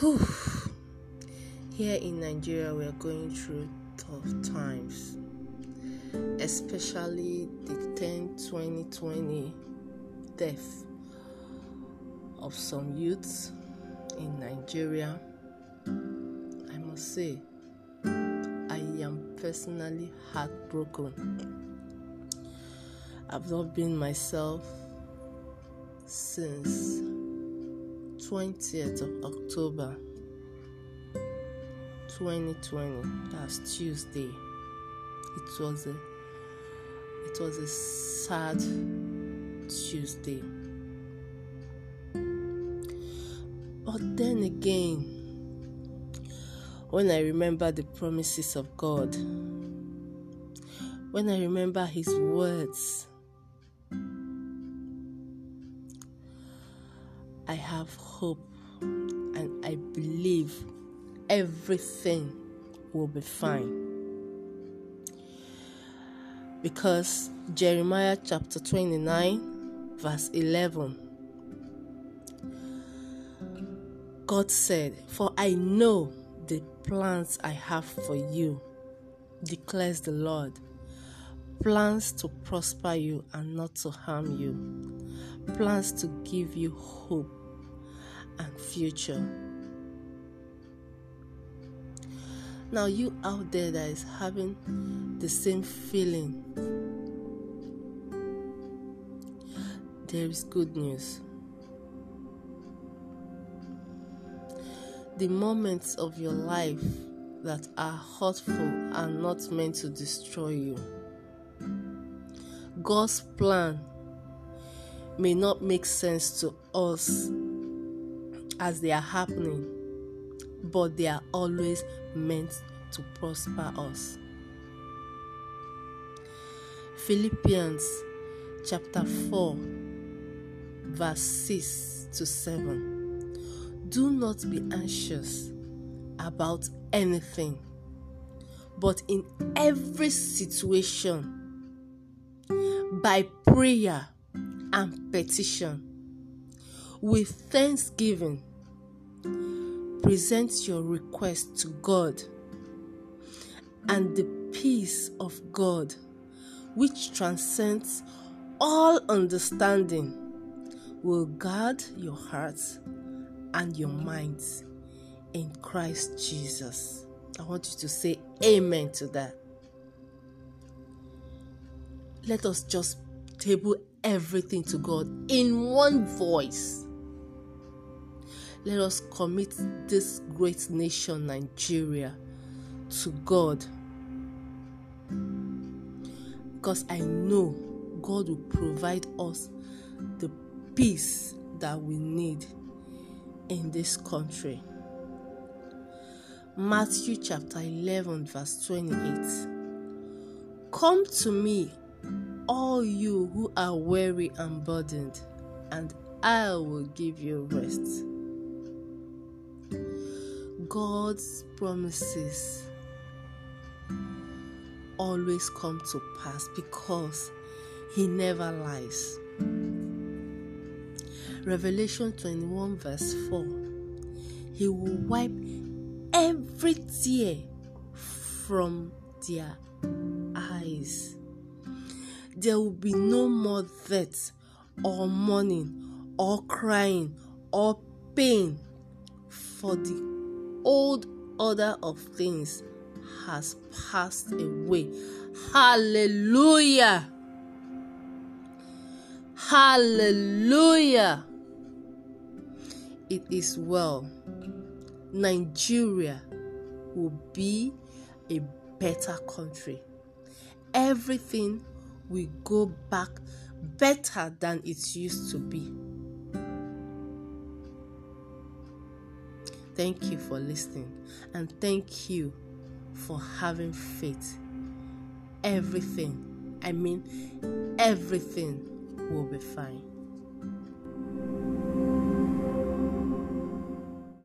Whew. Here in Nigeria, we are going through tough times, especially the 10 2020 death of some youths in Nigeria. I must say, I am personally heartbroken. I've not been myself since 20th of October 2020. That's Tuesday. It was a it was a sad Tuesday. But then again, when I remember the promises of God, when I remember His words, I have hope and I believe everything will be fine. Because Jeremiah chapter 29, verse 11, God said, For I know the plans I have for you, declares the Lord plans to prosper you and not to harm you, plans to give you hope and future. Now, you out there that is having the same feeling, there is good news. The moments of your life that are hurtful are not meant to destroy you. God's plan may not make sense to us as they are happening, but they are always meant to prosper us. Philippians chapter 4, verse 6 to 7. Do not be anxious about anything, but in every situation, by prayer and petition, with thanksgiving, present your request to God, and the peace of God, which transcends all understanding, will guard your hearts and your minds in Christ Jesus. I want you to say amen to that. Let us just table everything to God in one voice. Let us commit this great nation, Nigeria, to God. Because I know God will provide us the peace that we need in this country. Matthew chapter 11, verse 28. Come to me, all you who are weary and burdened, and I will give you rest. God's promises always come to pass because He never lies. Revelation 21, verse 4 He will wipe every tear from their eyes. There will be no more death, or mourning, or crying, or pain, for the old order of things has passed away. Hallelujah! Hallelujah! It is well. Nigeria will be a better country. Everything will go back better than it used to be. Thank you for listening and thank you for having faith. Everything, I mean, everything will be fine.